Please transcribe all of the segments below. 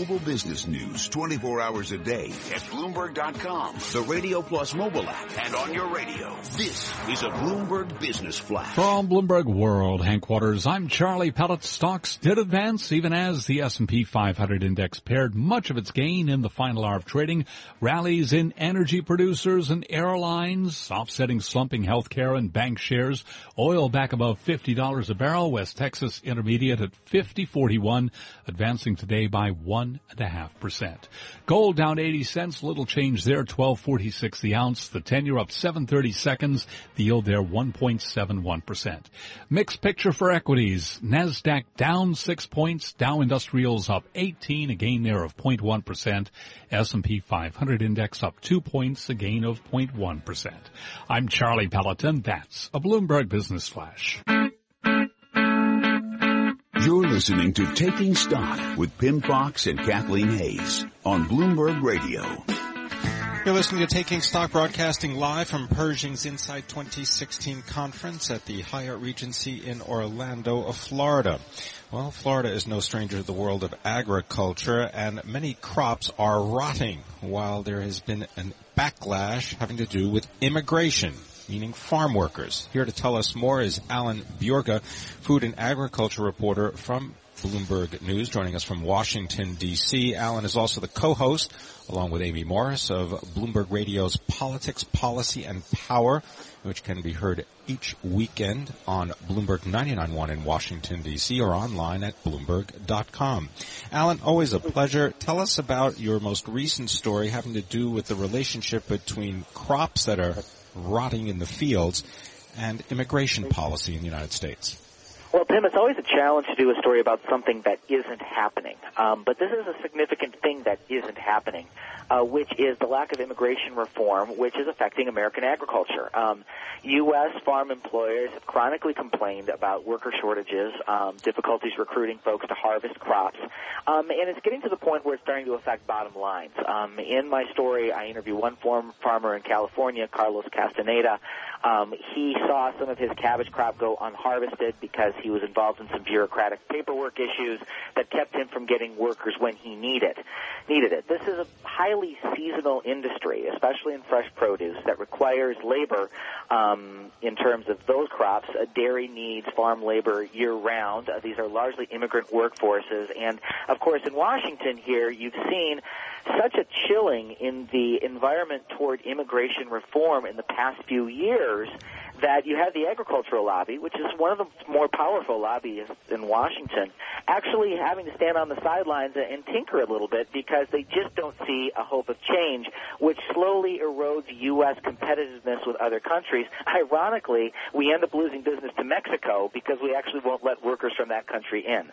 Global business news 24 hours a day at Bloomberg.com, the Radio Plus mobile app, and on your radio. This is a Bloomberg Business Flash. From Bloomberg World headquarters, I'm Charlie Pellett. Stocks did advance even as the S&P 500 index pared much of its gain in the final hour of trading. Rallies in energy producers and airlines, offsetting slumping healthcare and bank shares. Oil back above $50 a barrel. West Texas Intermediate at 50.41, advancing today by one 1.5%. Gold down 80 cents, little change there, 1246 the ounce. The 10 year up 730 seconds, the yield there 1.71%. Mixed picture for equities. NASDAQ down 6 points, Dow Industrials up 18, a gain there of 0.1%. S&P 500 index up 2 points, a gain of 0.1%. I'm Charlie Pelleton. That's a Bloomberg Business Flash. Listening to Taking Stock with Pimm Fox and Kathleen Hays on Bloomberg Radio. You're listening to Taking Stock broadcasting live from Pershing's INSITE 2016 conference at the Hyatt Regency in Orlando, Florida. Well, Florida is no stranger to the world of agriculture and many crops are rotting while there has been a backlash having to do with immigration meaning farm workers. Here to tell us more is Alan Bjerga, food and agriculture reporter from Bloomberg News, joining us from Washington, D.C. Alan is also the co-host, along with Amy Morris, of Bloomberg Radio's Politics, Policy, and Power, which can be heard each weekend on Bloomberg 99.1 in Washington, D.C. or online at Bloomberg.com. Alan, always a pleasure. Tell us about your most recent story having to do with the relationship between crops that are rotting in the fields and immigration policy in the United States? It's always a challenge to do a story about something that isn't happening. Um, but this is a significant thing that isn't happening, uh, which is the lack of immigration reform, which is affecting American agriculture. Um, U.S. farm employers have chronically complained about worker shortages, um, difficulties recruiting folks to harvest crops, um, and it's getting to the point where it's starting to affect bottom lines. Um, in my story, I interview one farm farmer in California, Carlos Castaneda. Um, he saw some of his cabbage crop go unharvested because he was involved in some bureaucratic paperwork issues that kept him from getting workers when he needed needed it. This is a highly seasonal industry, especially in fresh produce, that requires labor um, in terms of those crops. Uh, dairy needs farm labor year round. Uh, these are largely immigrant workforces, and of course, in Washington here, you've seen such a chilling in the environment toward immigration reform in the past few years that you have the agricultural lobby, which is one of the more powerful lobbies in Washington, actually having to stand on the sidelines and tinker a little bit because they just don't see a hope of change, which slowly erodes U.S. competitiveness with other countries. Ironically, we end up losing business to Mexico because we actually won't let workers from that country in.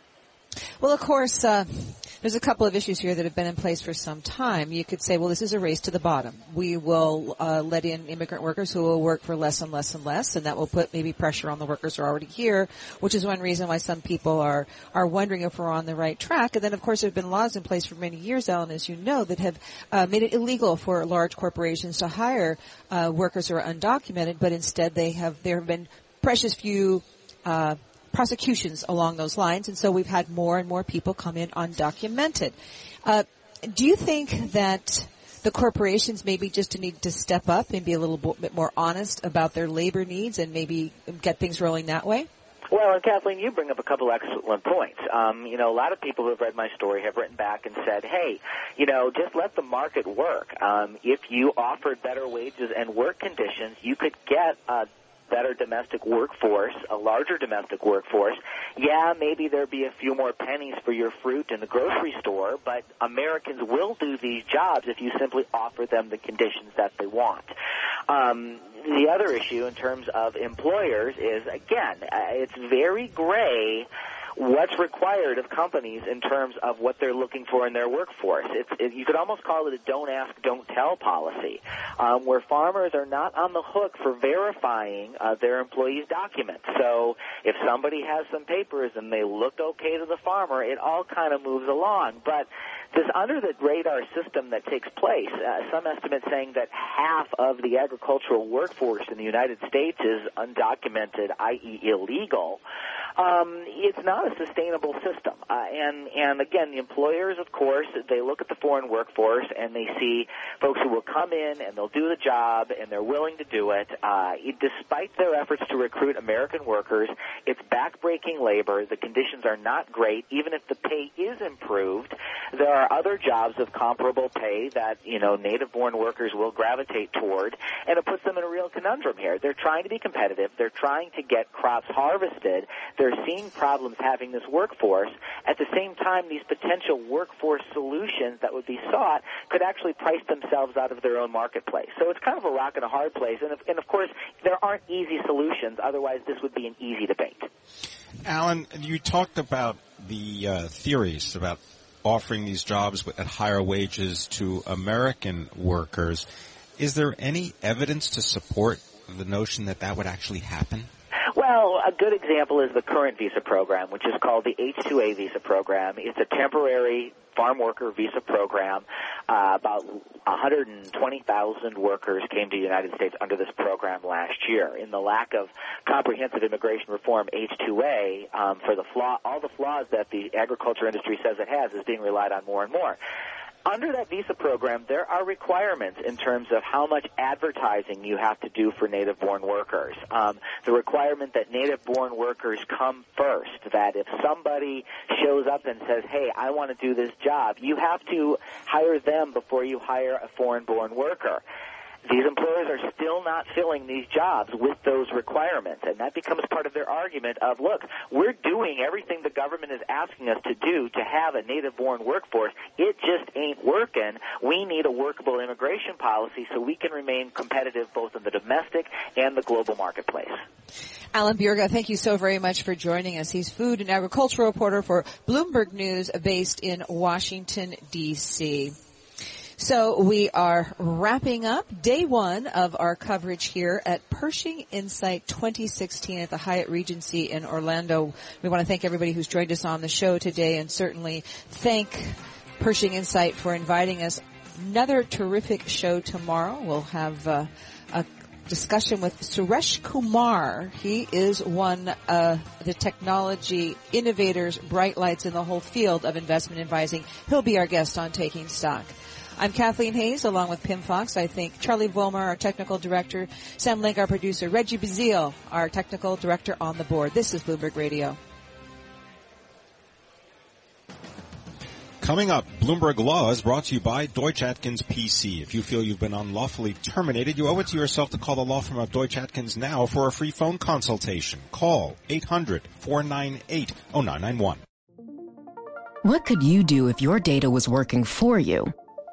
Well, of course, uh, there's a couple of issues here that have been in place for some time. You could say, well, this is a race to the bottom. We will uh, let in immigrant workers who will work for less and less and less, and that will put maybe pressure on the workers who are already here, which is one reason why some people are are wondering if we're on the right track. And then, of course, there have been laws in place for many years, Alan, as you know, that have uh, made it illegal for large corporations to hire uh, workers who are undocumented, but instead they have there have been precious few uh, prosecutions along those lines, and so we've had more and more people come in undocumented. Uh, do you think that the corporations maybe just need to step up and be a little bit more honest about their labor needs and maybe get things rolling that way? Well, and Kathleen, you bring up a couple excellent points. Um, you know, a lot of people who have read my story have written back and said, "Hey, you know, just let the market work. Um, if you offered better wages and work conditions, you could get a better domestic workforce, a larger domestic workforce, yeah, maybe there'd be a few more pennies for your fruit in the grocery store, but Americans will do these jobs if you simply offer them the conditions that they want. Um, the other issue in terms of employers is, again, uh, it's very gray what's required of companies in terms of what they're looking for in their workforce. It's, it, you could almost call it a don't ask, don't tell policy, um, where farmers are not on the hook for verifying uh, their employees' documents. So if somebody has some papers and they looked okay to the farmer, it all kind of moves along. But this under the radar system that takes place, uh, some estimates saying that half of the agricultural workforce in the United States is undocumented, i.e. illegal um, it's not a sustainable system. Uh, and and again, the employers, of course, they look at the foreign workforce and they see folks who will come in and they'll do the job and they're willing to do it. Uh, despite their efforts to recruit American workers, it's backbreaking labor. The conditions are not great. Even if the pay is improved, there are other jobs of comparable pay that you know native-born workers will gravitate toward, and it puts them in a real conundrum here. They're trying to be competitive. They're trying to get crops harvested. They're they're seeing problems having this workforce. At the same time, these potential workforce solutions that would be sought could actually price themselves out of their own marketplace. So it's kind of a rock and a hard place. And of, and of course, there aren't easy solutions. Otherwise, this would be an easy debate. Alan, you talked about the uh, theories about offering these jobs at higher wages to American workers. Is there any evidence to support the notion that that would actually happen? Well, a good example is the current visa program, which is called the H-2A visa program. It's a temporary farm worker visa program. Uh, about 120,000 workers came to the United States under this program last year. In the lack of comprehensive immigration reform, H-2A, um, for the flaw, all the flaws that the agriculture industry says it has, is being relied on more and more under that visa program, there are requirements in terms of how much advertising you have to do for native-born workers. Um, the requirement that native-born workers come first. That if somebody shows up and says, "Hey, I want to do this job," you have to hire them before you hire a foreign-born worker these employers are still not filling these jobs with those requirements. And that becomes part of their argument of, look, we're doing everything the government is asking us to do to have a native-born workforce. It just ain't working. We need a workable immigration policy so we can remain competitive both in the domestic and the global marketplace. Alan Bjerga, thank you so very much for joining us. He's food and agricultural reporter for Bloomberg News based in Washington, D.C. So we are wrapping up day one of our coverage here at Pershing INSITE 2016 at the Hyatt Regency in Orlando. We want to thank everybody who's joined us on the show today and certainly thank Pershing INSITE for inviting us. Another terrific show tomorrow. We'll have uh, a discussion with Suresh Kumar. He is one of the technology innovators, bright lights in the whole field of investment advising. He'll be our guest on Taking Stock. I'm Kathleen Hays along with Pimm Fox. I thank Charlie Vollmer, our technical director, Sam Link, our producer, Reggie Bazile, our technical director on the board. This is Bloomberg Radio. Coming up, Bloomberg Law is brought to you by Deutsch Atkins PC. If you feel you've been unlawfully terminated, you owe it to yourself to call the law firm of Deutsch Atkins now for a free phone consultation. Call 800-498-0991. What could you do if your data was working for you?